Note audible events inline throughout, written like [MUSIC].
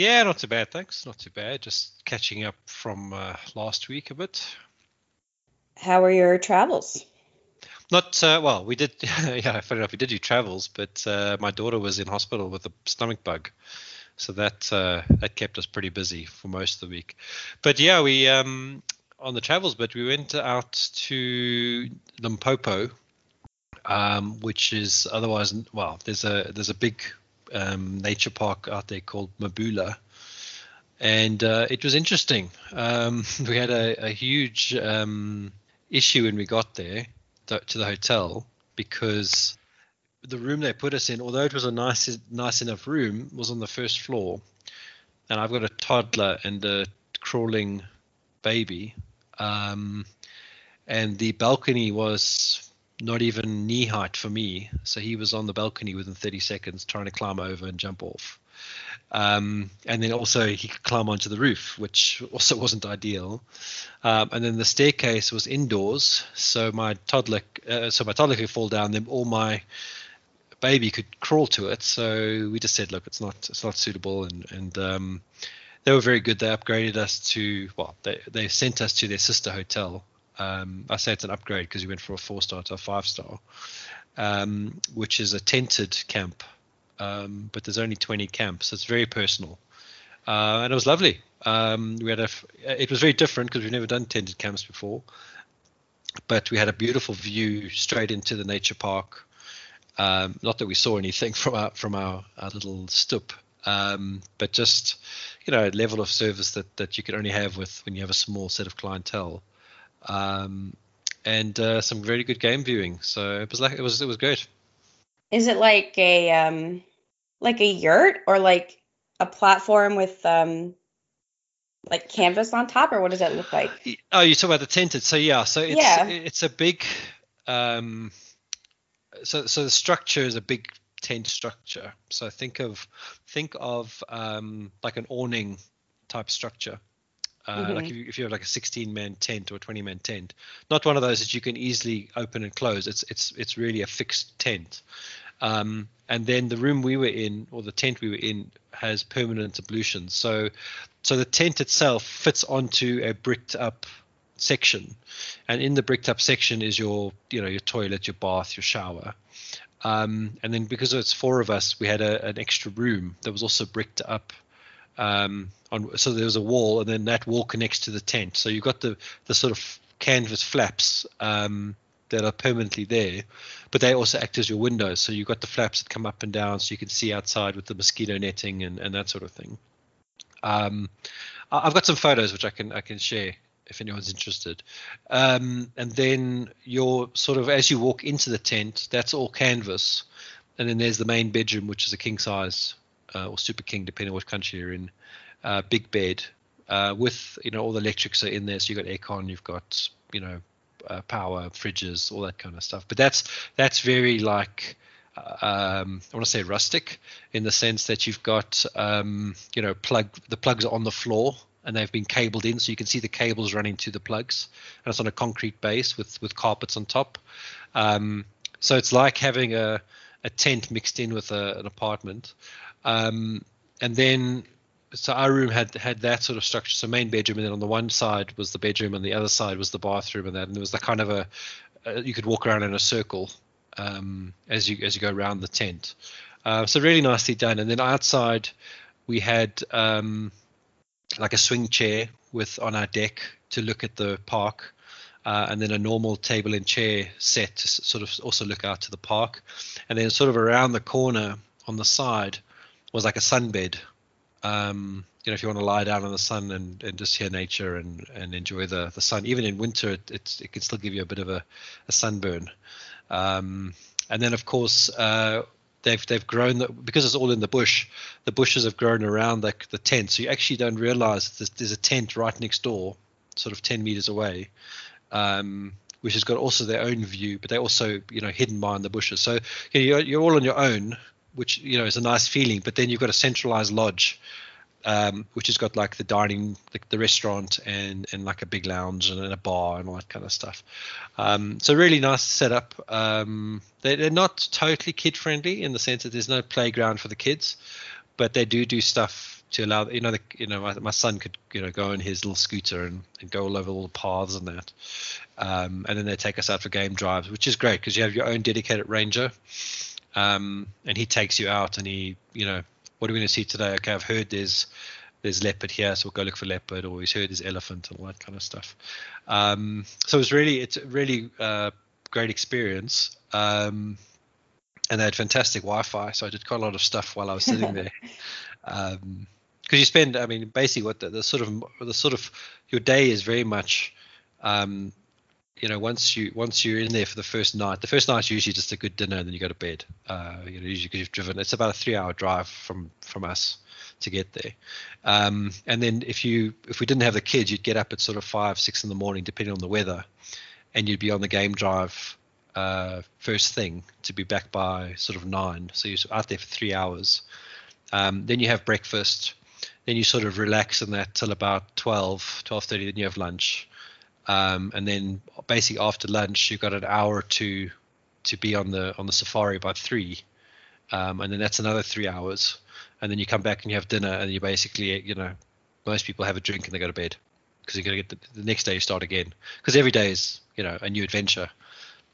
Yeah, not too bad, thanks. Not too bad. Just catching up from uh, last week a bit. How are your travels? Not uh, well. We did, [LAUGHS] yeah. Funny enough, we did do travels, but uh, my daughter was in hospital with a stomach bug, so that uh, that kept us pretty busy for most of the week. But yeah, we um, on the travels, but we went out to Limpopo, um, which is otherwise well. There's a there's a big um, nature park out there called Mabula, and uh, it was interesting. Um, [LAUGHS] we had a, a huge um, issue when we got there th- to the hotel because the room they put us in, although it was a nice nice enough room, was on the first floor, and I've got a toddler and a crawling baby, um, and the balcony was not even knee height for me. So he was on the balcony within 30 seconds trying to climb over and jump off. Um, and then also he could climb onto the roof, which also [LAUGHS] wasn't ideal. Um, and then the staircase was indoors, so my toddler, uh, so my toddler could fall down. Then all my baby could crawl to it. So we just said, look, it's not, it's not suitable. And and um, they were very good. They upgraded us to, well, they they sent us to their sister hotel um, I say it's an upgrade because we went from a four star to a five star, um, which is a tented camp, um, but there's only 20 camps, so it's very personal, uh, and it was lovely. Um, we had a, it was very different because we've never done tented camps before, but we had a beautiful view straight into the nature park. Um, not that we saw anything [LAUGHS] from our from our, our little stoop, um, but just you know a level of service that that you can only have with when you have a small set of clientele um, and uh, some very good game viewing. So it was like it was it was great. Is it like a um like a yurt or like a platform with um like canvas on top or what does that look like? Oh, you talk about the tented. So yeah, so it's Yeah. it's a big um so so the structure is a big tent structure. So think of think of um like an awning type structure. Uh, Like if you, if you have like a 16 man tent or a 20 man tent, not one of those that you can easily open and close. It's it's it's really a fixed tent. Um, and then the room we were in, or the tent we were in, has permanent ablutions. So so the tent itself fits onto a bricked up section, and in the bricked up section is your you know your toilet, your bath, your shower. Um, and then because it's four of us, we had a, an extra room that was also bricked up um, on so there's a wall and then that wall connects to the tent. So you've got the the sort of canvas flaps um, that are permanently there but they also act as your windows. So you've got the flaps that come up and down so you can see outside with the mosquito netting and, and that sort of thing. Um, i've got some photos which i can i can share if anyone's interested. Um, and then you're sort of as you walk into the tent that's all canvas. And then there's the main bedroom which is a king size uh, or super king depending on what country you're in uh, big bed uh, with you know all the electrics are in there. So you've got aircon you've got you know uh, power fridges all that kind of stuff. But that's that's very like um, I want to say rustic in the sense that you've got um, you know plug the plugs are on the floor and they've been cabled in. So you can see the cables running to the plugs and it's on a concrete base with with carpets on top. Um, so it's like having a, a tent mixed in with a, an apartment um, and then so our room had had that sort of structure. So main bedroom and then on the one side was the bedroom and the other side was the bathroom and that and there was the kind of a uh, you could walk around in a circle um, as you as you go around the tent. Uh, so really nicely done. And then outside we had um, like a swing chair with on our deck to look at the park uh, and then a normal table and chair set to sort of also look out to the park. And then sort of around the corner on the side was like a sunbed um, you know, if you want to lie down in the sun and, and just hear nature and, and enjoy the, the sun, even in winter, it, it's, it can still give you a bit of a, a sunburn. Um, and then, of course, uh, they've they've grown the, because it's all in the bush. The bushes have grown around the the tent, so you actually don't realize there's, there's a tent right next door, sort of ten meters away, um, which has got also their own view, but they're also you know hidden behind the bushes. So you know, you're you're all on your own, which you know is a nice feeling. But then you've got a centralized lodge. Um, which has got like the dining, the, the, restaurant, and and like a big lounge and a bar and all that kind of stuff. Um, so really nice setup. Um, they, they're not totally kid friendly in the sense that there's no playground for the kids, but they do do stuff to allow you know the, you know my, my son could you know go on his little scooter and, and go all over all the paths and that um, and then they take us out for game drives which is great because you have your own dedicated ranger um, and he takes you out and he you know what are we going to see today? Okay i've heard there's there's leopard here so we'll go look for leopard or he's heard there's elephant and all that kind of stuff. Um, so it's really it's a really uh, great experience. Um, and they had fantastic wi-fi so i did quite a lot of stuff while i was sitting there. [LAUGHS] Um, because you spend i mean basically what the, the, sort of the sort of your day is very much um, you know once you once you're in there for the first night the first night's usually just a good dinner and then you go to bed. Uh, you know usually because you've driven it's about a three hour drive from from us to get there. Um, and then if you if we didn't have the kids you'd get up at sort of five six in the morning depending on the weather and you'd be on the game drive uh, first thing to be back by sort of nine. So you're out there for three hours. Um, then you have breakfast. Then you sort of relax in that till about 12 12.30 then you have lunch um, and then basically after lunch you've got an hour or two to be on the on the safari by three. Um, and then that's another three hours. And then you come back and you have dinner and you basically you know most people have a drink and they go to bed because you're going to get the, the, next day you start again. Because every day is you know a new adventure.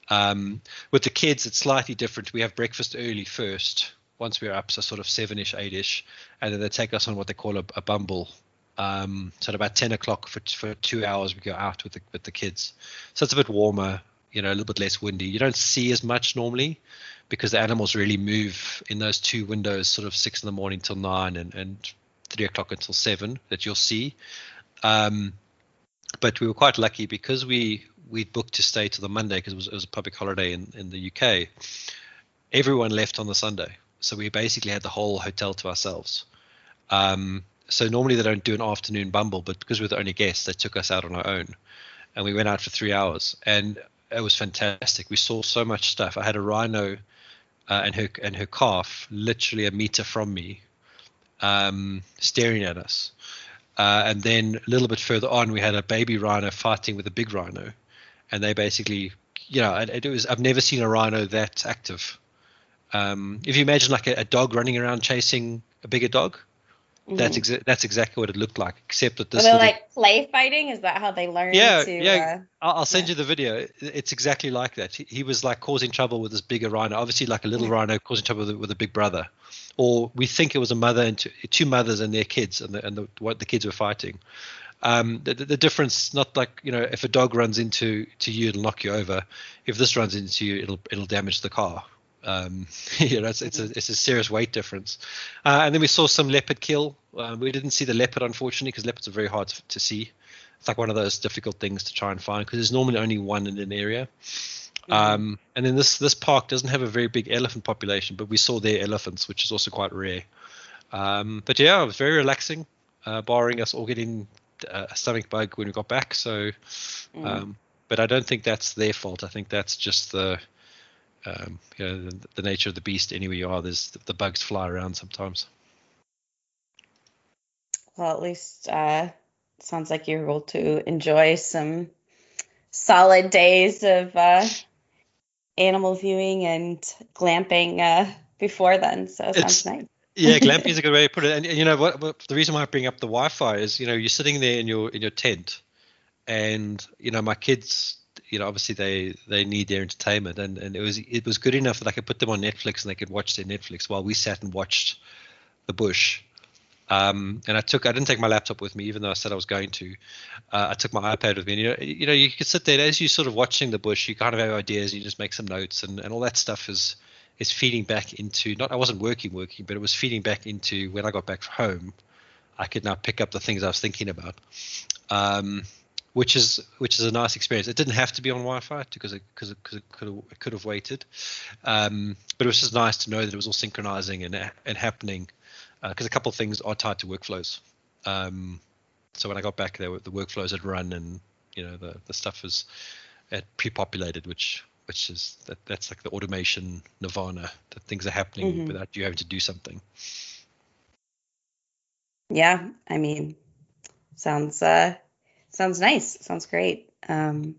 Um, with the kids it's slightly different. We have breakfast early first. Once we're up, so sort of seven-ish, eight-ish, and then they take us on what they call a, a bumble. Um, so at about 10 o'clock for for two hours, we go out with the with the kids. So it's a bit warmer, you know, a little bit less windy. You don't see as much normally because the animals really move in those two windows, sort of six in the morning till nine, and and three o'clock until seven that you'll see. Um, but we were quite lucky because we we booked to stay till the Monday because it was, it was a public holiday in, in the UK. Everyone left on the Sunday so we basically had the whole hotel to ourselves. Um, so normally they don't do an afternoon bumble, but because we're the only guests, they took us out on our own, and we went out for three hours, and it was fantastic. We saw so much stuff. I had a rhino uh, and her and her calf literally a meter from me, um, staring at us. Uh, and then a little bit further on, we had a baby rhino fighting with a big rhino, and they basically, you know, it, it was I've never seen a rhino that active. Um, if you imagine like a, a, dog running around chasing a bigger dog, mm-hmm. that's exa- that's exactly what it looked like. Except that this. They little... like play fighting? Is that how they learn? Yeah, to, yeah. Uh, I'll, send yeah. you the video. It's exactly like that. He, he, was like causing trouble with this bigger rhino. Obviously, like a little rhino causing trouble with, with, a big brother, or we think it was a mother and two, two mothers and their kids, and the, and the, what the kids were fighting. Um, the, the, difference, not like you know, if a dog runs into to you, it'll knock you over. If this runs into you, it'll it'll damage the car. Um, [LAUGHS] you know, it's, it's, a mm-hmm. it's a serious weight difference. Uh, and then we saw some leopard kill. Uh, we didn't see the leopard unfortunately because leopards are very hard to, to, see. It's like one of those difficult things to try and find because there's normally only one in an area. Mm-hmm. Um, and then this this park doesn't have a very big elephant population, but we saw their elephants, which is also quite rare. Um, but yeah, it was very relaxing, uh, barring us all getting uh, a stomach bug when we got back. So, mm. um, but I don't think that's their fault. I think that's just the um, you know, the, the, nature of the beast. Anywhere you are, there's the, the bugs fly around sometimes. Well, at least uh, sounds like you're able to enjoy some solid days of uh, animal viewing and glamping uh, before then. So it sounds nice. yeah, [LAUGHS] glamping is a good way to put it. And, and you know what, what? The reason why I bring up the Wi-Fi is, you know, you're sitting there in your in your tent, and you know, my kids you know obviously they they need their entertainment and and it was it was good enough that I could put them on Netflix and they could watch their Netflix while we sat and watched the bush. Um, and I took I didn't take my laptop with me even though I said I was going to. Uh, I took my iPad with me. And, you know you know you could sit there as you sort of watching the bush. You kind of have ideas. You just make some notes and and all that stuff is is feeding back into not I wasn't working working but it was feeding back into when I got back home. I could now pick up the things I was thinking about. Um, which is which is a nice experience. It didn't have to be on Wi-Fi because it because it, cause it could have it could have waited, um, but it was just nice to know that it was all synchronizing and and happening because uh, a couple of things are tied to workflows. Um, so when I got back there, the workflows had run and you know the the stuff was had pre-populated, which which is that that's like the automation nirvana that things are happening mm-hmm. without you having to do something. Yeah, I mean, sounds uh sounds nice. Sounds great. Um,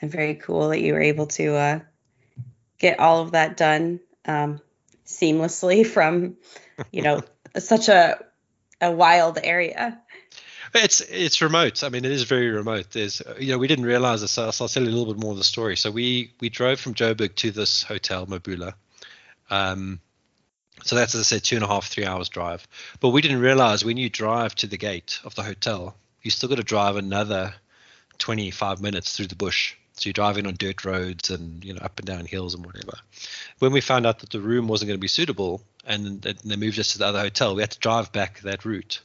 and very cool that you were able to uh, get all of that done um, seamlessly [LAUGHS] from, you know, [LAUGHS] such a a wild area. It's it's remote. I mean, it is very remote. There's you know we didn't realize this. So I'll tell you a little bit more of the story. So we we drove from Joburg to this hotel, Mabula. Um, so that's as I said, two and a half, three hours drive. But we didn't realize when you drive to the gate of the hotel, you still got to drive another 25 minutes through the bush. So you're driving on dirt roads and you know up and down hills and whatever. When we found out that the room wasn't going to be suitable and they moved us to the other hotel, we had to drive back that route.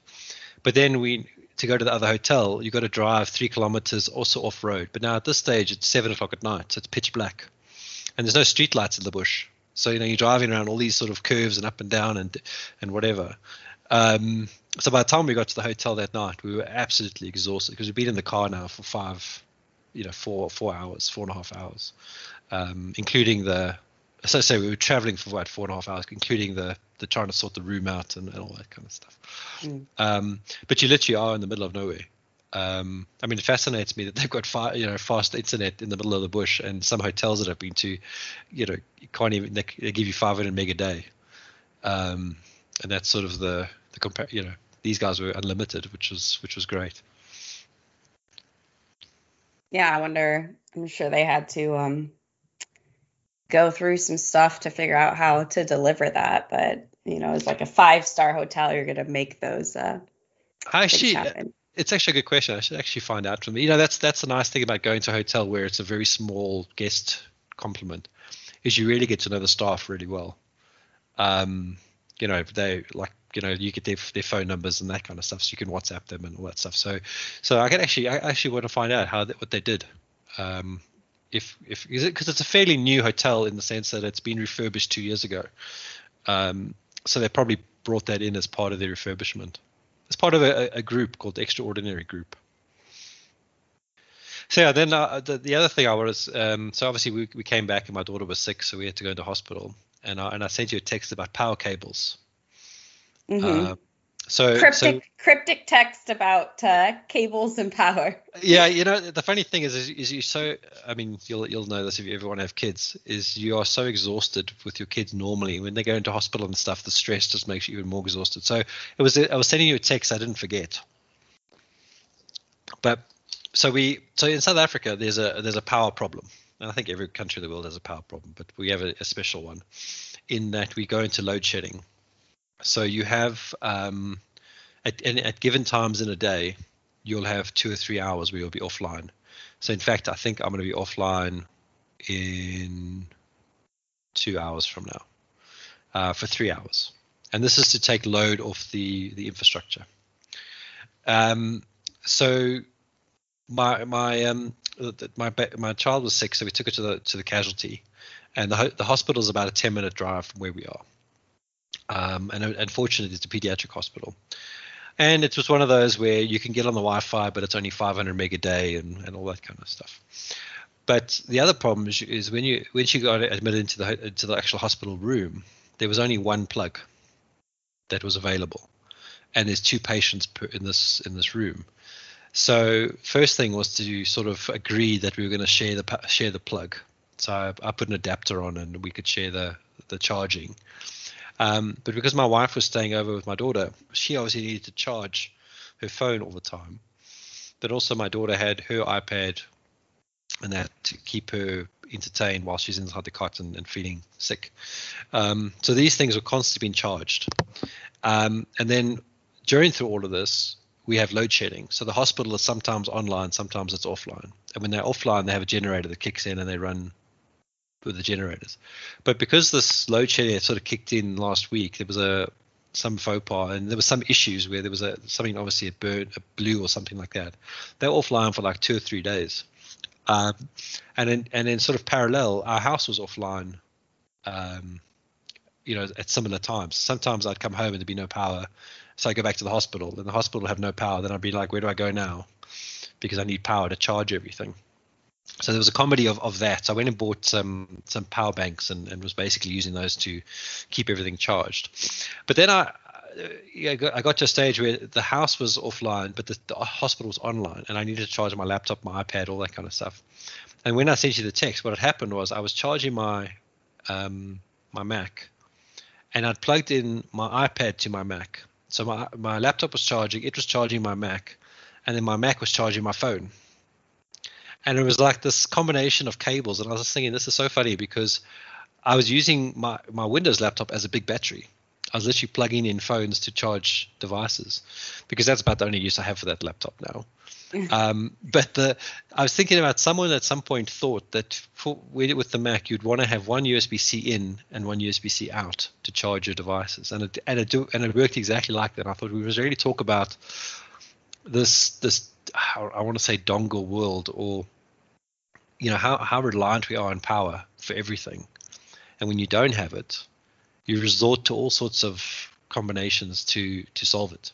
But then we to go to the other hotel, you got to drive three kilometers also off road. But now at this stage, it's seven o'clock at night, so it's pitch black, and there's no street lights in the bush. So you know you're driving around all these sort of curves and up and down and and whatever. Um, so by the time we got to the hotel that night, we were absolutely exhausted because we've been in the car now for five, you know, four four hours, four and a half hours, um, including the. So say we were traveling for about four and a half hours, including the the trying to sort the room out and, and all that kind of stuff. Mm. Um, but you literally are in the middle of nowhere. Um, I mean, it fascinates me that they've got far, you know, fast internet in the middle of the bush, and some hotels that I've been to, you know, you can't even they, they give you 500 meg a day, um, and that's sort of the the compare. You know, these guys were unlimited, which was which was great. Yeah, I wonder. I'm sure they had to um, go through some stuff to figure out how to deliver that, but you know, it's like a five star hotel. You're gonna make those. Uh, Actually, it's actually a good question. I should actually find out from you know that's that's the nice thing about going to a hotel where it's a very small guest complement is you really get to know the staff really well. Um, you know they like you know you get their, their phone numbers and that kind of stuff, so you can WhatsApp them and all that stuff. So so I can actually I actually want to find out how what they did. Um, if if because it, because it's a fairly new hotel in the sense that it's been refurbished two years ago. Um, so they probably brought that in as part of their refurbishment as part of a, a group called Extraordinary Group. So yeah, then uh, the, the other thing I was um, so obviously we, we came back and my daughter was sick, so we had to go into hospital, and I, and I sent you a text about power cables. Mm-hmm. Uh, so cryptic so, cryptic text about uh, cables and power. Yeah, you know the funny thing is, is, is you so I mean you'll you'll know this if you ever want to have kids is you are so exhausted with your kids normally when they go into hospital and stuff the stress just makes you even more exhausted. So it was I was sending you a text I didn't forget, but so we so in South Africa there's a there's a power problem and I think every country in the world has a power problem but we have a, a special one in that we go into load shedding so you have um, at, at given times in a day, you'll have two or three hours where you'll be offline. So in fact, I think I'm going to be offline in two hours from now uh, for three hours, and this is to take load off the the infrastructure. Um, so my my um my my child was sick, so we took her to the to the casualty, and the the hospital is about a ten minute drive from where we are. Um, and unfortunately, it's a pediatric hospital. And it was one of those where you can get on the Wi-Fi, but it's only 500 meg a day and, and all that kind of stuff. But the other problem is, is when you when she got admitted into the into the actual hospital room, there was only one plug that was available, and there's two patients per, in this in this room. So first thing was to sort of agree that we were going to share the share the plug. So I, I put an adapter on, and we could share the the charging. Um, but because my wife was staying over with my daughter, she obviously needed to charge her phone all the time. But also, my daughter had her iPad and that to keep her entertained while she's inside the cot and, and feeling sick. Um, so these things were constantly being charged. Um, and then during through all of this, we have load shedding. So the hospital is sometimes online, sometimes it's offline. And when they're offline, they have a generator that kicks in and they run with the generators. But because this load shedding sort of kicked in last week, there was a some faux pas, and there was some issues where there was a something obviously a bird, a blue or something like that. They were offline for like two or three days, um, and then and then sort of parallel, our house was offline. Um, you know, at similar times. Sometimes I'd come home and there'd be no power, so I go back to the hospital, and the hospital have no power. Then I'd be like, where do I go now? Because I need power to charge everything. So there was a comedy of, of that. So I went and bought some some power banks and, and was basically using those to keep everything charged. But then I I got, I got to a stage where the house was offline, but the, the hospital was online, and I needed to charge my laptop, my iPad, all that kind of stuff. And when I sent you the text, what had happened was I was charging my um, my Mac, and I'd plugged in my iPad to my Mac. So my my laptop was charging, it was charging my Mac, and then my Mac was charging my phone. And it was like this combination of cables, and I was thinking, this is so funny because I was using my my Windows laptop as a big battery. I was literally plugging in phones to charge devices because that's about the only use I have for that laptop now. [LAUGHS] um, but the I was thinking about someone at some point thought that for, with the Mac you'd want to have one USB-C in and one USB-C out to charge your devices, and it and it do, and it worked exactly like that. I thought we was really talk about this this I want to say dongle world or you know how how reliant we are on power for everything, and when you don't have it, you resort to all sorts of combinations to to solve it.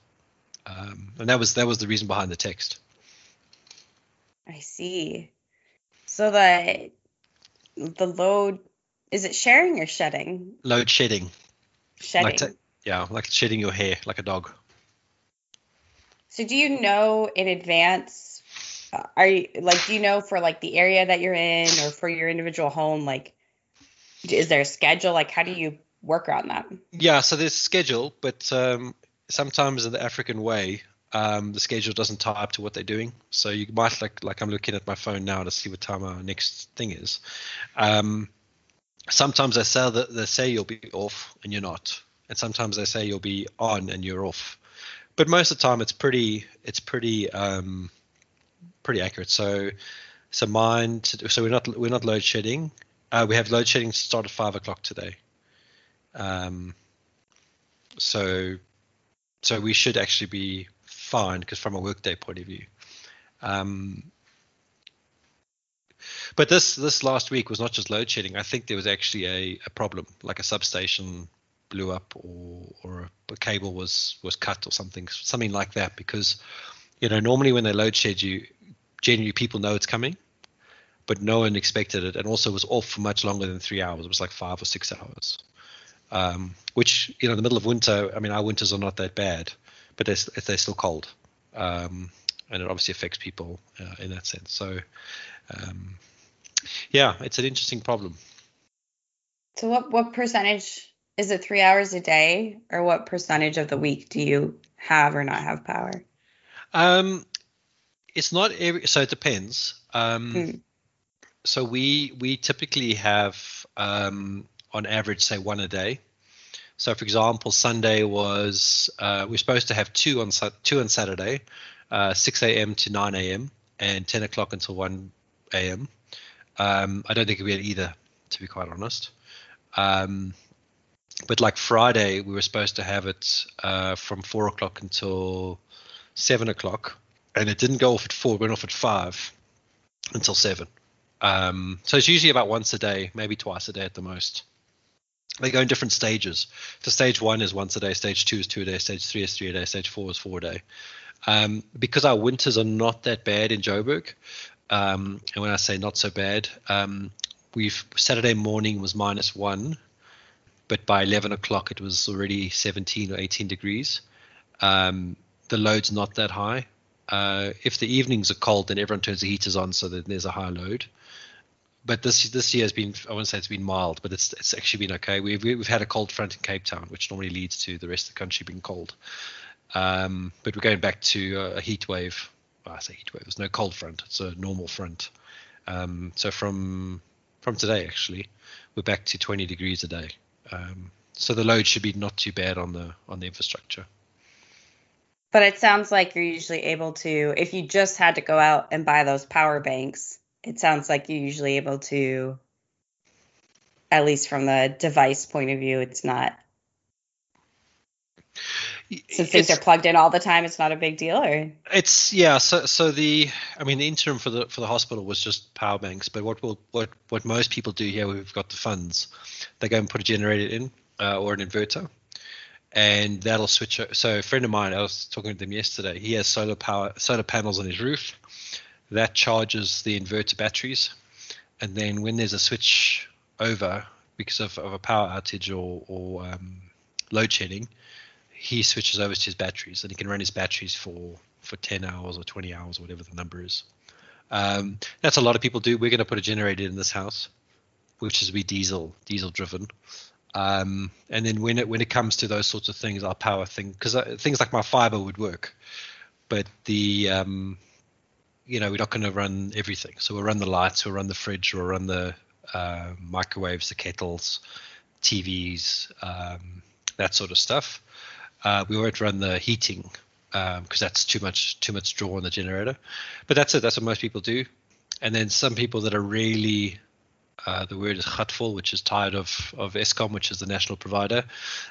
Um, and that was that was the reason behind the text. I see. So the the load is it sharing or shedding? Load shedding. Shedding. Like to, yeah, like shedding your hair like a dog. So do you know in advance? Uh, are you like do you know for like the area that you're in or for your individual home? Like, is there a schedule? Like, how do you work around that? Yeah, so there's schedule, but um, sometimes in the African way, um, the schedule doesn't tie up to what they're doing. So you might like like I'm looking at my phone now to see what time our next thing is. Um, sometimes they say that they say you'll be off and you're not, and sometimes they say you'll be on and you're off. But most of the time, it's pretty it's pretty um, pretty accurate. So so mine so we're not we're not load shedding. Uh, we have load shedding start at five o'clock today. Um, so so we should actually be fine because from a workday point of view. Um, but this this last week was not just load shedding. I think there was actually a, a problem, like a substation blew up or or a, a cable was was cut or something something like that. Because you know normally when they load shed you, generally people know it's coming, but no one expected it, and also was off for much longer than three hours. It was like five or six hours. Um, which you know in the middle of winter, I mean our winters are not that bad, but they're, they're still cold, um, and it obviously affects people uh, in that sense. So, um, yeah, it's an interesting problem. So, what what percentage is it? Three hours a day, or what percentage of the week do you have or not have power? Um, it's not every. So it depends. Um, mm. So we we typically have um, on average say one a day. So, for example, Sunday was uh, we're supposed to have two on two on Saturday, uh, 6 a.m. to 9 a.m. and 10 o'clock until 1 a.m. Um, I don't think we had either, to be quite honest. Um, but like Friday, we were supposed to have it uh, from four o'clock until seven o'clock, and it didn't go off at four; it went off at five until seven. Um, so it's usually about once a day, maybe twice a day at the most they go in different stages. So stage one is once a day, stage two is two a day, stage three is three a day, stage four is four a day. Um, because our winters are not that bad in Joburg, um, and when I say not so bad, um, we've Saturday morning was minus one, but by 11 o'clock it was already 17 or 18 degrees. Um, the load's not that high. Uh, if the evenings are cold, then everyone turns the heaters on so that there's a high load but this this year has been I won't say it's been mild, but it's it's actually been okay. We've we've had a cold front in Cape Town, which normally leads to the rest of the country being cold. Um, but we're going back to a heat wave. Well, I say heat wave. There's no cold front. It's a normal front. Um, so from from today, actually, we're back to 20 degrees a day. Um, so the load should be not too bad on the on the infrastructure. But it sounds like you're usually able to, if you just had to go out and buy those power banks, it sounds like you're usually able to at least from the device point of view it's not since things It's- are plugged in all the time, it's not a big deal, or It's yeah. So so the I mean the interim for the for the hospital was just power banks. But what will what what most people do here, we've got the funds. They go and put a generator in uh, or an inverter, and that'll switch. So a friend of mine, I was talking to them yesterday. He has solar power solar panels on his roof. That charges the inverter batteries, and then when there's a switch over because of, of a power outage or or um, load shedding, he switches over to his batteries and he can run his batteries for for 10 hours or 20 hours or whatever the number is. Um, that's a lot of people do. We're going to put a generator in this house which is we diesel diesel driven. Um, and then when it when it comes to those sorts of things our power thing because uh, things like my fiber would work but the um, you know we're not going to run everything so we'll run the lights we'll run the fridge we'll run the uh, microwaves the kettles tvs um, that sort of stuff uh, we won't run the heating because that's too much too much draw on the generator. But that's it. That's what most people do. And then some people that are really uh, the word is hutful, which is tired of of Eskom, which is the national provider.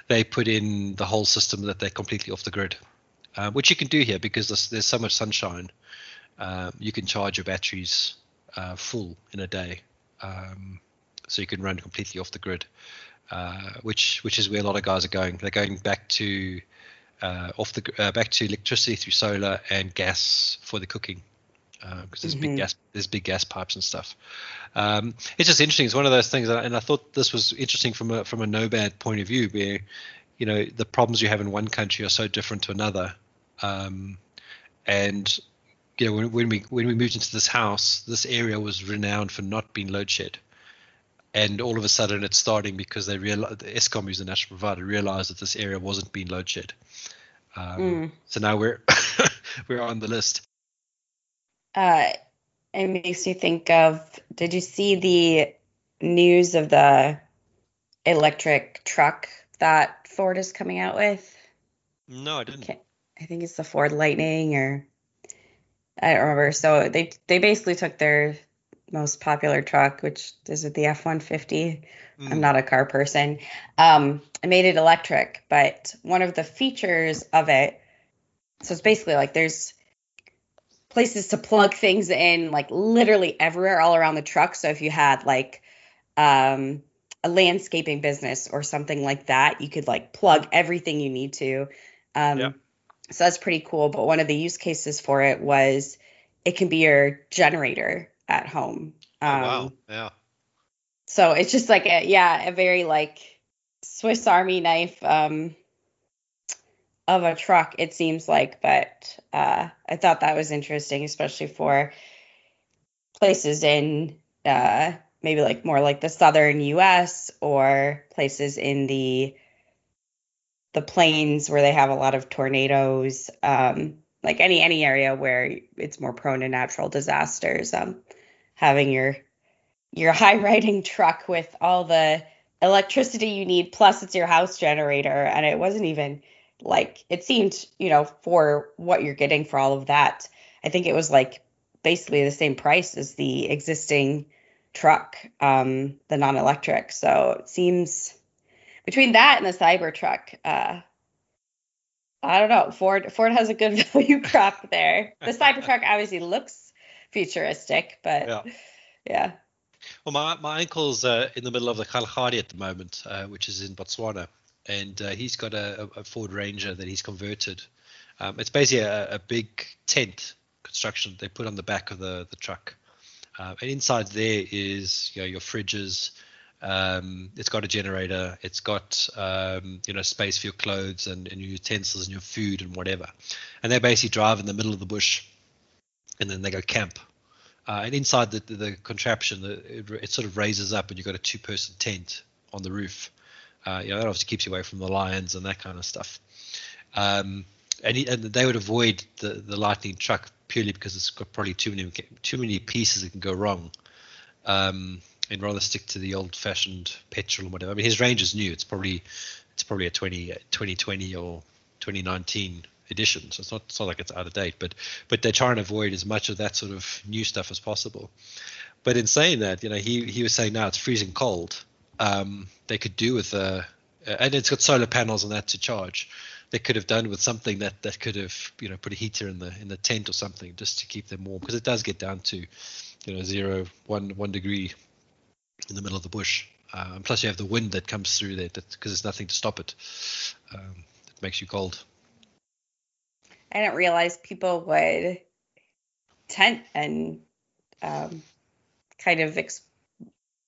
They put in the whole system that they're completely off the grid, uh, which you can do here because there's, there's so much sunshine. Um, you can charge your batteries uh, full in a day, um, so you can run completely off the grid uh, which which is where a lot of guys are going. They're going back to uh, off the uh, back to electricity through solar and gas for the cooking because there's big Mhm. gas there's big gas pipes and stuff. Um, it's just interesting. It's one of those things, that, and I thought this was interesting from a from a no bad point of view, where you know the problems you have in one country are so different to another, um, and you know when, when we when we moved into this house, this area was renowned for not being load shed and all of a sudden it's starting because they realized Eskom, who's the national provider, realized that this area wasn't being load shed. Um, Mm. So now we're [LAUGHS] we're on the list. uh, it makes me think of. Did you see the news of the electric truck that Ford is coming out with? No, I didn't. Okay. I think it's the Ford Lightning or I don't remember. So they they basically took their most popular truck, which is it the F-150. I'm Mm. not a car person. Um, I made it electric, but one of the features of it, so it's basically like there's places to plug things in, like literally everywhere, all around the truck. So if you had like um, a landscaping business or something like that, you could like plug everything you need to. Um, Yeah. So that's pretty cool. But one of the use cases for it was it can be your generator at home. Oh, Um, wow. Yeah. so it's just like a yeah, a very like Swiss Army knife um of a truck, it seems like, but uh I thought that was interesting, especially for places in uh maybe like more like the southern US or places in the the plains where they have a lot of tornadoes, um like any any area where it's more prone to natural disasters, um having your your [LAUGHS] high riding truck with all the electricity you need plus it's your house generator. And it wasn't even like it seemed you know for what you're getting for all of that. I think it was like basically the same price as the existing truck um the non-electric. So it seems between that and the Cybertruck uh i don't know ford ford has a good [LAUGHS] value prop there the Cybertruck obviously looks futuristic but Yeah. yeah Well, my, my uncle's uh, in the middle of the Kalahari at the moment, uh, which is in Botswana, and uh, he's got a, a Ford Ranger that he's converted. Um, it's basically a, a big tent construction they put on the back of the, the truck. Uh, and inside there is you know your fridges. Um, it's got a generator. It's got um, you know space for your clothes and, and your utensils and your food and whatever. And they basically drive in the middle of the bush, and then they go camp. Uh, and inside the, the, the contraption, the, it, it sort of raises up, and you've got a two-person tent on the roof. Uh, you know that obviously keeps you away from the lions and that kind of stuff. Um, and, he, and they would avoid the, the lightning truck purely because it's got probably too many too many pieces that can go wrong. Um, and rather stick to the old-fashioned petrol or whatever. I mean, his Ranger is new. It's probably it's probably a 20, 2020 or 2019 edition, so it's not it's not like it's out of date. But but they try and avoid as much of that sort of new stuff as possible. But in saying that, you know, he he was saying now it's freezing cold. Um, they could do with a and it's got solar panels on that to charge. They could have done with something that that could have you know put a heater in the in the tent or something just to keep them warm because it does get down to you know zero one one degree in the middle of the bush. Uh, and plus you have the wind that comes through there because there's nothing to stop it. Um, it makes you cold. I didn't realize people would tent and um, kind of ex-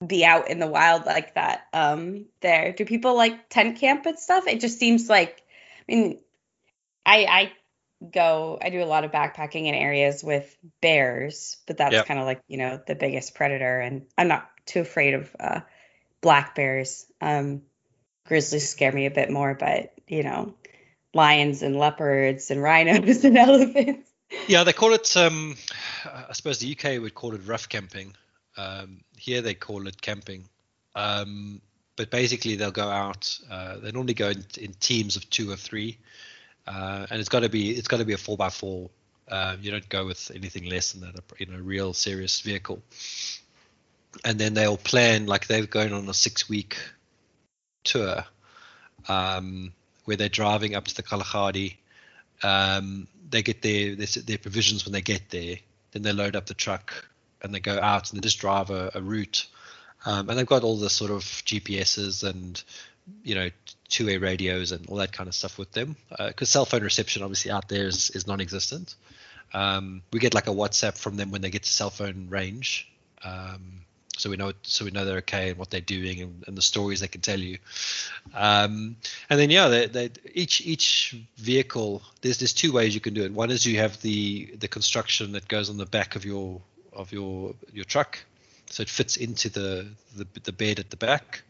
be out in the wild like that. Um, there, do people like tent camp and stuff? It just seems like, I mean, I I go, I do a lot of backpacking in areas with bears, but that's Yep. kind of like you know the biggest predator, and I'm not too afraid of uh, black bears. Um, grizzlies scare me a bit more, but you know, lions and leopards and rhinos [LAUGHS] and elephants. Yeah, they call it. Um, I suppose the UK would call it rough camping. Um, here they call it camping. Um, but basically, they'll go out. Uh, they normally go in, in teams of two or three, uh, and it's got to be it's got to be a four by four. Uh, you don't go with anything less than that. in A, real serious vehicle. And then they'll plan like they're going on a six week tour, um, where they're driving up to the Kalahari. Um, they get their, their their provisions when they get there. Then they load up the truck and they go out and they just drive a, a route. Um, and they've got all the sort of GPSs and you know two-way radios and all that kind of stuff with them because cell phone reception obviously out there is, is non-existent. Um, we get like a WhatsApp from them when they get to cell phone range. Um, so we know so we know they're okay and what they're doing and, and the stories they can tell you. Um, and then yeah, they, they, each each vehicle there's there's two ways you can do it. One is you have the the construction that goes on the back of your of your your truck, so it fits into the the, the bed at the back.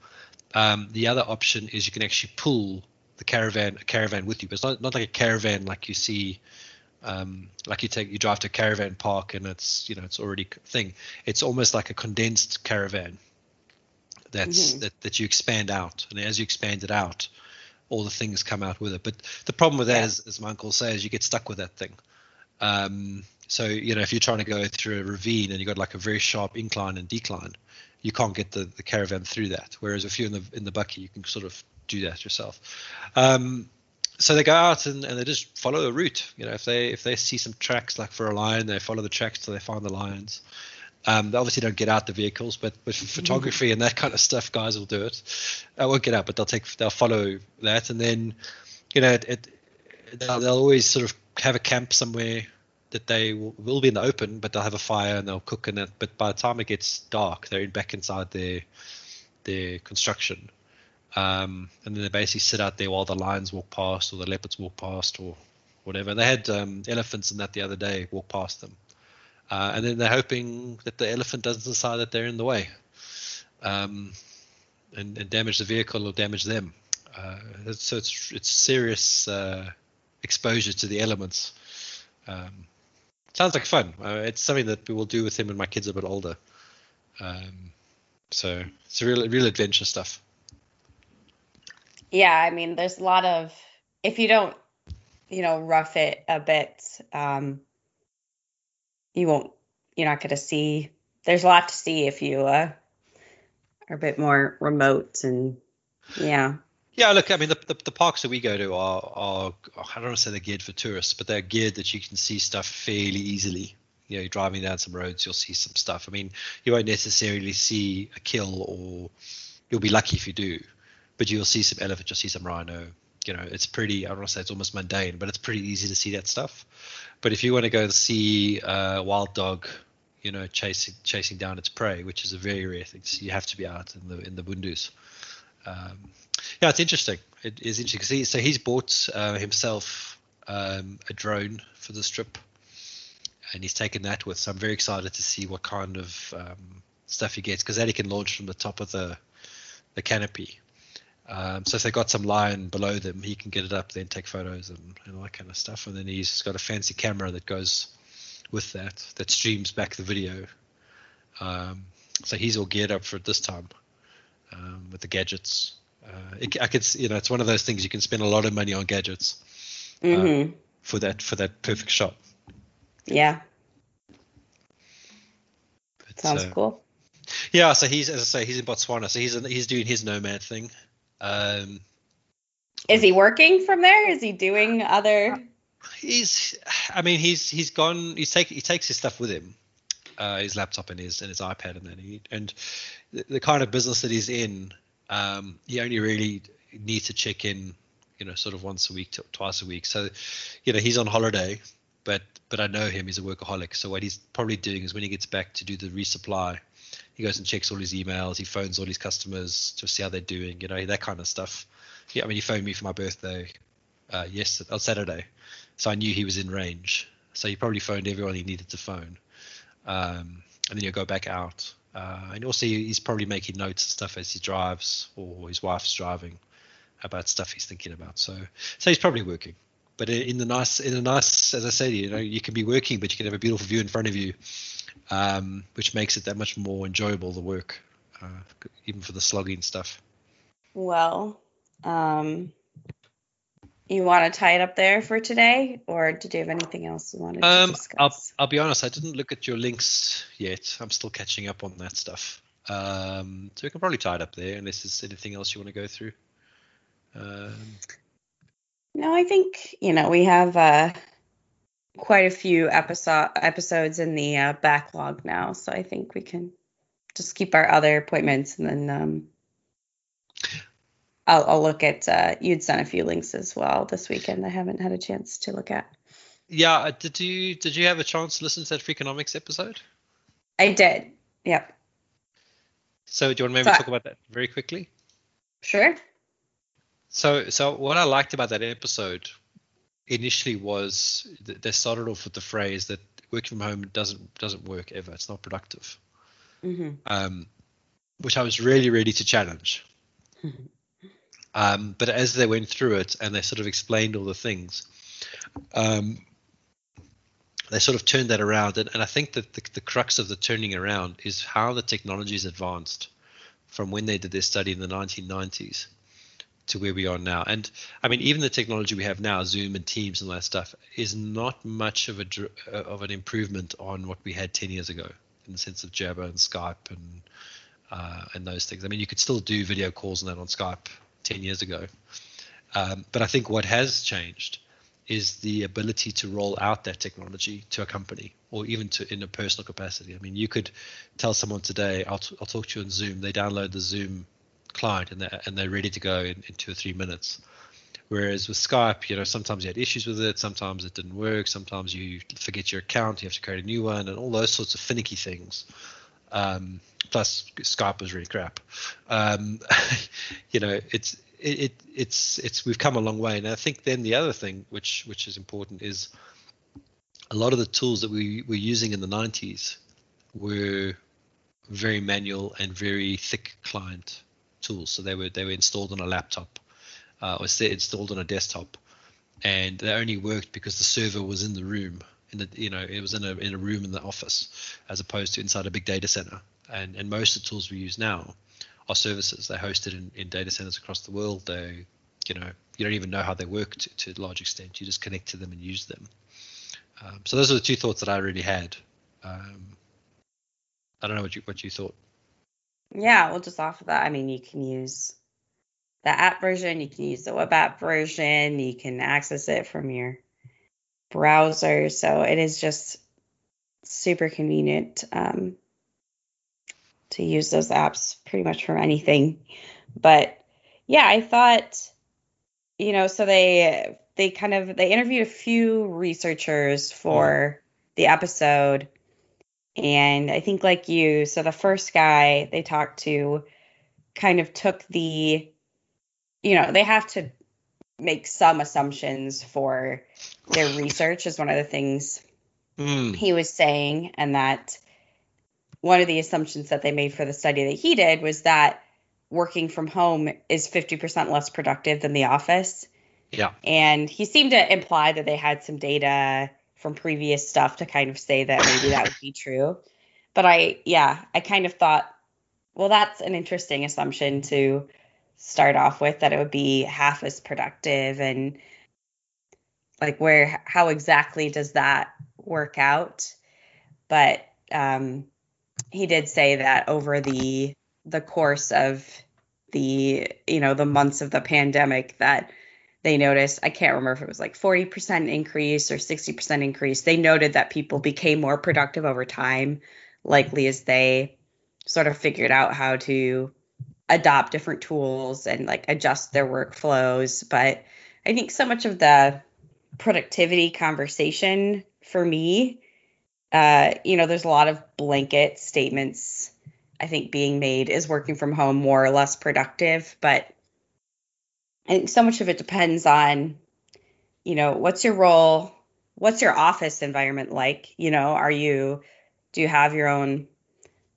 Um, the other option is you can actually pull the caravan a caravan with you, but it's not not like a caravan like you see. Um, like you take you drive to a caravan park and it's you know it's already thing. It's almost like a condensed caravan that's Mhm. that, that you expand out and as you expand it out all the things come out with it but the problem with that Yeah. is, as my uncle says you get stuck with that thing um, so you know if you're trying to go through a ravine and you've got like a very sharp incline and decline you can't get the, the caravan through that whereas if you're in the in the bucky you can sort of do that yourself um, so they go out and, and they just follow a route you know if they if they see some tracks like for a lion they follow the tracks till they find the lions um, they obviously don't get out the vehicles, but but for photography and that kind of stuff, guys will do it. I won't get out, but they'll take they'll follow that, and then you know it, it they'll, they'll always sort of have a camp somewhere that they will, will be in the open, but they'll have a fire and they'll cook in it. But by the time it gets dark, they're in, back inside their their construction, um, and then they basically sit out there while the lions walk past or the leopards walk past or whatever. They had um, elephants in that the other day walk past them. Uh, and then they're hoping that the elephant doesn't decide that they're in the way um, and, and damage the vehicle or damage them. Uh, so it's it's serious uh, exposure to the elements. Um, sounds like fun. Uh, it's something that we will do with him when my kids are a bit older. Um, so it's real real adventure stuff. Yeah, I mean, there's a lot of if you don't, you know, rough it a bit, um, you won't. You're not going to see. There's a lot to see if you uh, are a bit more remote and yeah. Yeah, look, I mean, the, the, the parks that we go to are, are, I don't want to say they're geared for tourists, but they're geared that you can see stuff fairly easily. You know, you're driving down some roads, you'll see some stuff. I mean, you won't necessarily see a kill, or you'll be lucky if you do, but you'll see some elephant, you'll see some rhino. You know, it's pretty, I don't want to say it's almost mundane, but it's pretty easy to see that stuff. But if you want to go and see a wild dog, you know, chasing chasing down its prey, which is a very rare thing, so you have to be out in the in the windus. Um, yeah, it's interesting. It is interesting because so he's bought uh, himself um, a drone for this trip, and he's taken that with. So I'm very excited to see what kind of um, stuff he gets because that he can launch from the top of the the canopy. Um, so if they've got some lion below them, he can get it up, then take photos and, and all that kind of stuff. And then he's got a fancy camera that goes with that that streams back the video. Um, so he's all geared up for it this time um, with the gadgets. Uh, it, I could, you know, it's one of those things you can spend a lot of money on gadgets hmm for that for that perfect shot. yeah, But, sounds uh, cool. Yeah, so he's as I say, he's in Botswana, so he's he's doing his nomad thing. Um, Is he working from there? Is he doing other? He's, I mean, he's he's gone. He's take he takes his stuff with him, uh, his laptop and his and his iPad, and then he and the, the kind of business that he's in, um, he only really needs to check in, you know, sort of once a week, to, twice a week. So, you know, he's on holiday, but but I know him. He's a workaholic. So what he's probably doing is when he gets back to do the resupply, he goes and checks all his emails. He phones all his customers to see how they're doing. You know, that kind of stuff. Yeah, I mean, he phoned me for my birthday, uh, yesterday on Saturday, so I knew he was in range. So he probably phoned everyone he needed to phone, um, and then he'll go back out. Uh, and also he's probably making notes and stuff as he drives or his wife's driving about stuff he's thinking about. So, so he's probably working but in the nice in a nice as i said you know you can be working but you can have a beautiful view in front of you um, which makes it that much more enjoyable the work uh, even for the slogging stuff. Well, um, you want to tie it up there for today, or did you have anything else you wanted to um, I'll, discuss? I'll be honest i didn't look at your links yet. I'm still catching up on that stuff. Um, so we can probably tie it up there unless there's anything else you want to go through. Um, No, I think you know we have uh, quite a few episode episodes in the uh, backlog now, so I think we can just keep our other appointments, and then um, I'll, I'll look at. Uh, you'd sent a few links as well this weekend. I haven't had a chance to look at. yeah uh, did you did you have a chance to listen to that freakonomics episode I did. Yep. so do you want to maybe So talk about that very quickly Sure. So, so what I liked about that episode initially was they started off with the phrase that working from home doesn't doesn't work ever. It's not productive, hmm um, which I was really ready to challenge. Um, but as they went through it and they sort of explained all the things, um, they sort of turned that around. And, and I think that the, the crux of the turning around is how the technology has advanced from when they did their study in the 1990s to where we are now. And I mean, even the technology we have now, Zoom and Teams and all that stuff, is not much of a uh, of an improvement on what we had 10 years ago in the sense of Jabber and Skype and uh, and those things. I mean, you could still do video calls and that on Skype 10 years ago. Um, but I think what has changed is the ability to roll out that technology to a company or even to in a personal capacity. I mean, you could tell someone today, I'll, t- I'll talk to you on Zoom. They download the Zoom client and they're, and they're ready to go in, in two or three minutes. Whereas with Skype, you know, sometimes you had issues with it, sometimes it didn't work, sometimes you forget your account, you have to create a new one, and all those sorts of finicky things. Um, plus, Skype was really crap. Um, [LAUGHS] you know, it's it, it it's it's we've come a long way, and I think then the other thing which which is important is a lot of the tools that we were using in the 90s were very manual and very thick client tools. So they were they were installed on a laptop uh, or installed on a desktop, and they only worked because the server was in the room. In the you know it was in a in a room in the office, as opposed to inside a big data center. And and most of the tools we use now are services. They're hosted in, in data centers across the world. They you know you don't even know how they work to, to a large extent. You just connect to them and use them. Um, so those are the two thoughts that I really had. Um, I don't know what you what you thought. Yeah, well, just off of that, I mean, you can use the app version, you can use the web app version, you can access it from your browser. So it is just super convenient um, to use those apps pretty much for anything. But yeah, I thought, you know, so they they kind of they interviewed a few researchers for the episode and I think like you, so the first guy they talked to kind of took the, you know, they have to make some assumptions for their research is one of the things Mm, he was saying, and that one of the assumptions that they made for the study that he did was that working from home is 50% less productive than the office. yeah. And he seemed to imply that they had some data from previous stuff to kind of say that maybe that would be true. But I, yeah, I kind of thought, well, that's an interesting assumption to start off with that it would be half as productive and like where, how exactly does that work out? But um, he did say that over the the course of the you know the months of the pandemic that they noticed i can't remember if it was like 40% increase or 60% increase they noted that people became more productive over time likely as they sort of figured out how to adopt different tools and like adjust their workflows. But i think so much of the productivity conversation for me uh, you know there's a lot of blanket statements i think being made is working from home more or less productive but I think so much of it depends on, you know, what's your role? What's your office environment like? You know, are you, do you have your own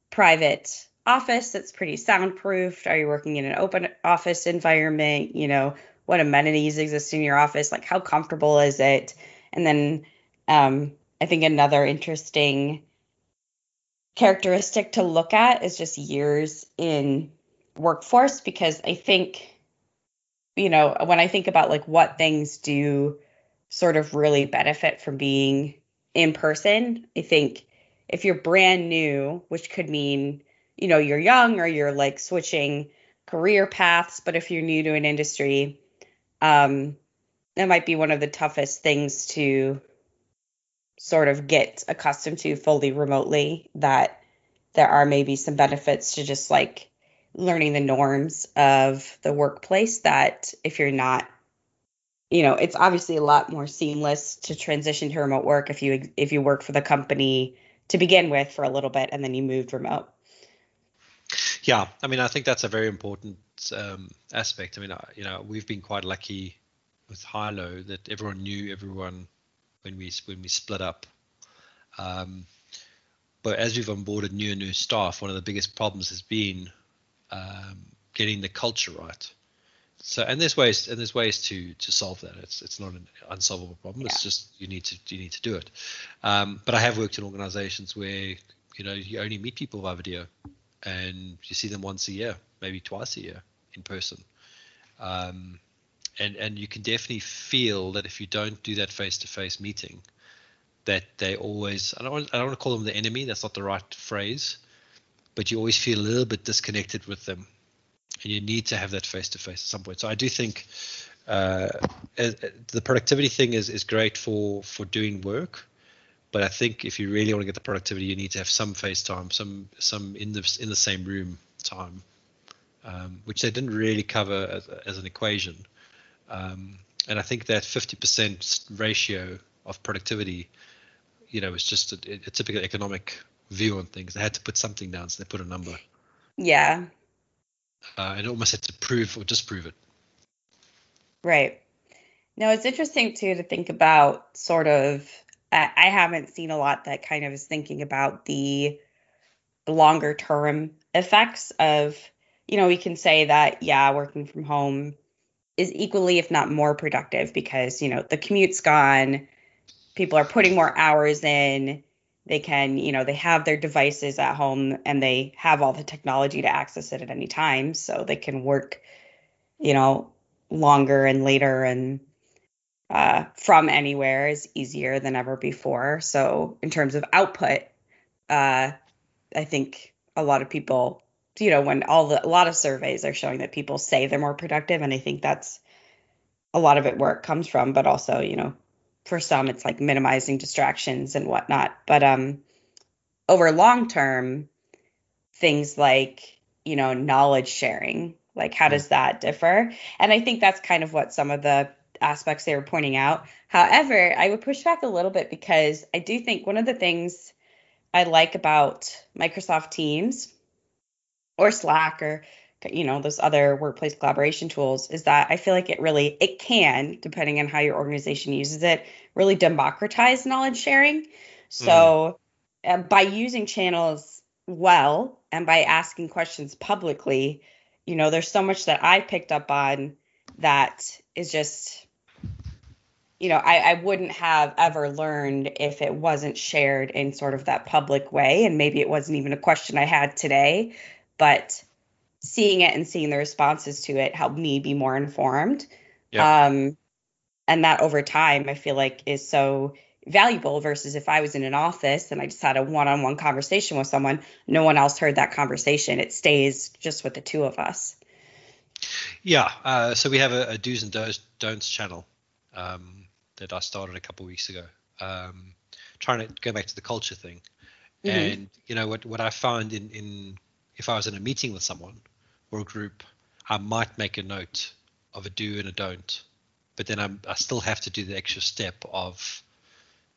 private office that's pretty soundproofed? Are you working in an open office environment? You know, what amenities exist in your office? Like, how comfortable is it? And then um, I think another interesting characteristic to look at is just years in workforce because I think you know, when I think about like what things do sort of really benefit from being in person, I think if you're brand new, which could mean, you know, you're young or you're like switching career paths, but if you're new to an industry, um, that might be one of the toughest things to sort of get accustomed to fully remotely that there are maybe some benefits to just like learning the norms of the workplace that if you're not you know it's obviously a lot more seamless to transition to remote work if you if you work for the company to begin with for a little bit and then you moved remote. Yeah i mean i think that's a very important um, aspect. I mean you know we've been quite lucky with hilo that everyone knew everyone when we when we split up. Um, but as we've onboarded new and new staff one of the biggest problems has been um, getting the culture right. So and there's ways and there's ways to to solve that. It's it's not an unsolvable problem. Yeah. It's just you need to you need to do it. Um, but I have worked in organizations where you know you only meet people via video, and you see them once a year, maybe twice a year in person. Um, and and you can definitely feel that if you don't do that face-to-face meeting, that they always I don't want, I don't want to call them the enemy. That's not the right phrase but you always feel a little bit disconnected with them and you need to have that face to face at some point. So i do think uh, the productivity thing is, is great for for doing work but i think if you really want to get the productivity you need to have some face time some some in the in the same room time um, which they didn't really cover as, as an equation. Um, and i think that 50% ratio of productivity you know is just a, a typical economic view on things. They had to put something down, so they put a number. Yeah. Uh, and almost had to prove or disprove it. Right. Now it's interesting too to think about sort of. I haven't seen a lot that kind of is thinking about the longer term effects of, you know, we can say that, yeah, working from home is equally, if not more productive because, you know, the commute's gone, people are putting more hours in, they can you know they have their devices at home and they have all the technology to access it at any time so they can work you know longer and later and uh, from anywhere is easier than ever before. So in terms of output uh, i think a lot of people you know when all the a lot of surveys are showing that people say they're more productive and i think that's a lot of it where it comes from but also you know for some it's like minimizing distractions and whatnot. But um over long term things like you know knowledge sharing like how does that differ? And i think that's kind of what some of the aspects they were pointing out. However i would push back a little bit because i do think one of the things i like about microsoft teams or slack or you know those other workplace collaboration tools is that i feel like it really it can depending on how your organization uses it really democratize knowledge sharing so mm. uh, by using channels well and by asking questions publicly you know there's so much that i picked up on that is just you know I, I wouldn't have ever learned if it wasn't shared in sort of that public way and maybe it wasn't even a question i had today but seeing it and seeing the responses to it helped me be more informed. Yeah. Um, and that over time, I feel like is so valuable versus if I was in an office and I just had a one on one conversation with someone, no one else heard that conversation. It stays just with the two of us. Yeah. Uh, so we have a, a do's and don'ts, don'ts channel um, that I started a couple of weeks ago. Um, trying to go back to the culture thing, mm-hmm. and you know what what I found in in if I was in a meeting with someone or group, I might make a note of a do and a don't, but then I'm, I still have to do the extra step of,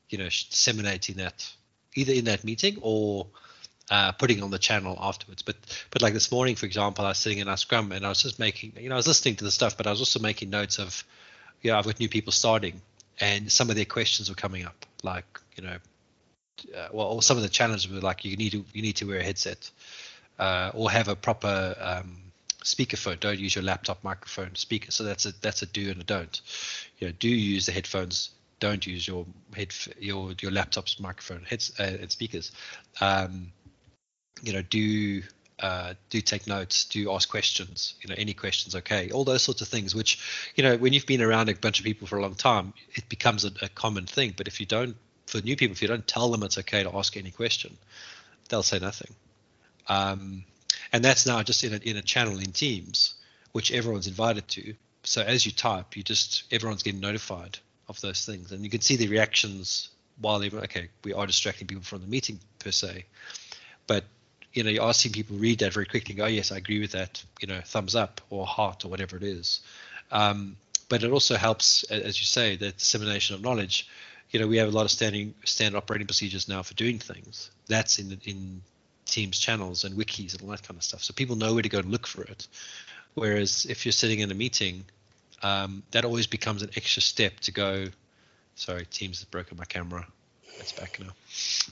you know, disseminating that either in that meeting or uh, putting on the channel afterwards. But but like this morning, for example, I was sitting in our scrum and I was just making, you know, I was listening to the stuff, but I was also making notes of, you know, I've got new people starting, and some of their questions were coming up, like you know, uh, well, some of the challenges were like you need to you need to wear a headset, uh, or have a proper um, speakerphone. Don't use your laptop microphone speaker. So that's a that's a do and a don't. You know, do use the headphones. Don't use your head your your laptop's microphone heads uh, and speakers. Um, you know, do uh, do take notes, do ask questions, you know, any questions, okay, all those sorts of things, which, you know, when you've been around a bunch of people for a long time, it becomes a, a, common thing. But if you don't, for new people, if you don't tell them it's okay to ask any question, they'll say nothing. Um, and that's now just in a, in a channel in Teams, which everyone's invited to. So as you type, you just everyone's getting notified of those things, and you can see the reactions while they okay, we are distracting people from the meeting per se, but you know, you're asking people read that very quickly. go, oh yes, I agree with that. You know, thumbs up or heart or whatever it is. Um, but it also helps, as you say, the dissemination of knowledge. You know, we have a lot of standing standard operating procedures now for doing things. That's in in Teams channels and wikis and all that kind of stuff. So people know where to go and look for it. Whereas if you're sitting in a meeting, um, that always becomes an extra step to go. Sorry, Teams has broken my camera. It's back now.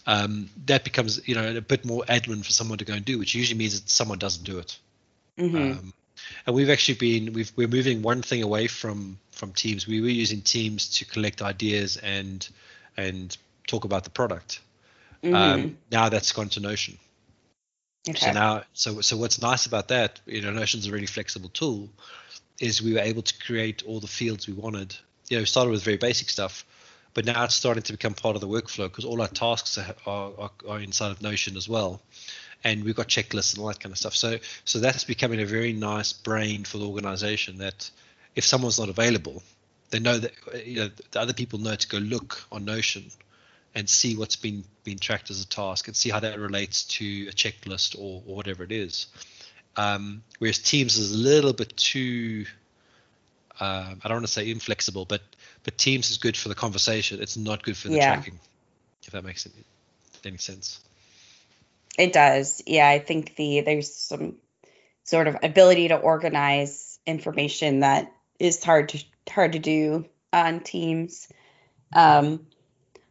Um, that becomes you know a bit more admin for someone to go and do, which usually means that someone doesn't do it. Mm-hmm. Um, and we've actually been we've we're moving one thing away from from Teams. We were using Teams to collect ideas and and talk about the product. Mm-hmm. Um, now that's gone to Notion. Okay. So now, so so what's nice about that, you know, Notion's a really flexible tool, is we were able to create all the fields we wanted. You know, we started with very basic stuff, but now it's starting to become part of the workflow because all our tasks are, are, are inside of Notion as well, and we've got checklists and all that kind of stuff. So so that's becoming a very nice brain for the organization. That if someone's not available, they know that you know the other people know to go look on Notion and see what's been been tracked as a task and see how that relates to a checklist or, or whatever it is. Um, whereas Teams is a little bit too uh, I don't want to say inflexible, but but Teams is good for the conversation. It's not good for the yeah. tracking. If that makes any sense. It does. Yeah, I think the there's some sort of ability to organize information that is hard to hard to do on Teams. Um,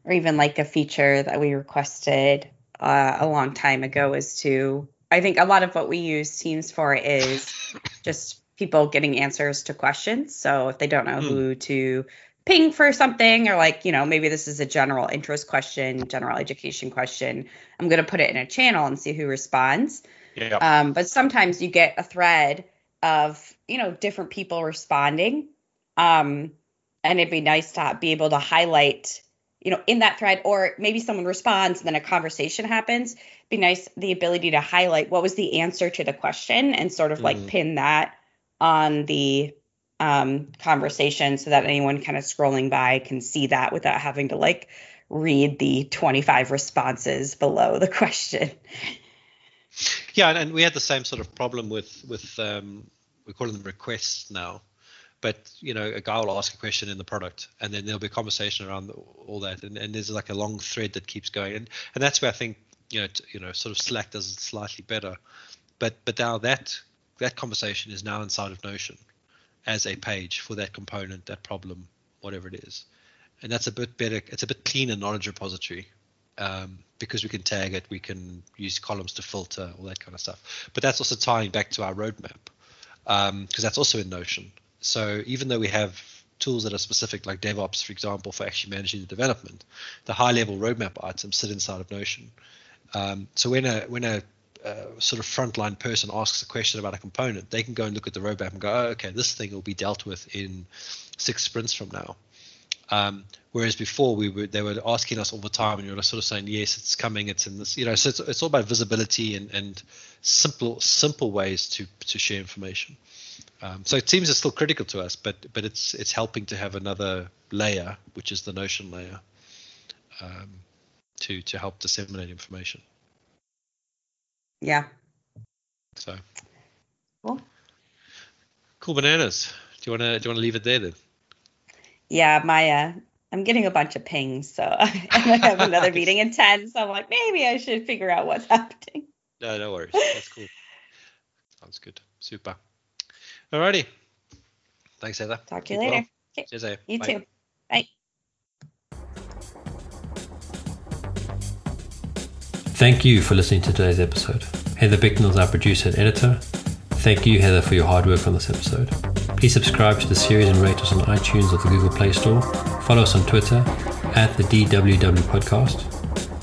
or even like a feature that we requested uh, a long time ago is to i think a lot of what we use teams for is [LAUGHS] just people getting answers to questions so if they don't know mm. who to ping for something or like you know maybe this is a general interest question general education question i'm going to put it in a channel and see who responds yeah. um, but sometimes you get a thread of you know different people responding um, and it'd be nice to be able to highlight you know, in that thread, or maybe someone responds and then a conversation happens. Be nice the ability to highlight what was the answer to the question and sort of like mm. pin that on the um, conversation so that anyone kind of scrolling by can see that without having to like read the 25 responses below the [LAUGHS] question. Yeah, and, and we had the same sort of problem with with um, we call them requests now but you know a guy will ask a question in the product and then there'll be a conversation around all that and, and there's like a long thread that keeps going and and that's where i think you know t- you know sort of slack does it slightly better. But but now that that conversation is now inside of notion as a page for that component that problem whatever it is. And that's a bit better it's a bit cleaner knowledge repository um, because we can tag it we can use columns to filter all that kind of stuff. But that's also tying back to our roadmap because um, that's also in notion so even though we have tools that are specific, like DevOps, for example, for actually managing the development, the high-level roadmap items sit inside of Notion. Um, so when a when a uh, sort of frontline person asks a question about a component, they can go and look at the roadmap and go, oh, okay, this thing will be dealt with in six sprints from now. Um, whereas before we were, they were asking us all the time, and you were sort of saying, yes, it's coming, it's in this, you know. So it's, it's all about visibility and, and simple simple ways to to share information. Um, so teams are still critical to us, but but it's it's helping to have another layer, which is the Notion layer, um, to to help disseminate information. Yeah. So Cool. cool bananas. Do you wanna do you wanna leave it there then? Yeah, Maya. uh I'm getting a bunch of pings, so [LAUGHS] I have another meeting in 10, so I'm like, maybe I should figure out what's [LAUGHS] happening. No, no worries. That's cool. Sounds good. Super. Alrighty. Thanks, Heather. Talk to you Keep well. later. Okay, Cheers, Heather. you Bye. too. Bye. Thank you for listening to today's episode. Heather Bicknell is our producer and editor. Thank you, Heather, for your hard work on this episode. Please subscribe to the series and rate us on iTunes or the Google Play Store. Follow us on Twitter at the DWW Podcast.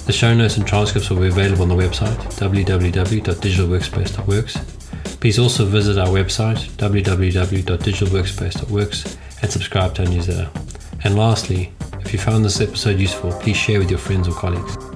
The show notes and transcripts will be available on the website www.digitalworkspace.works. Please also visit our website www.digitalworkspace.works and subscribe to our newsletter. And lastly, if you found this episode useful, please share with your friends or colleagues.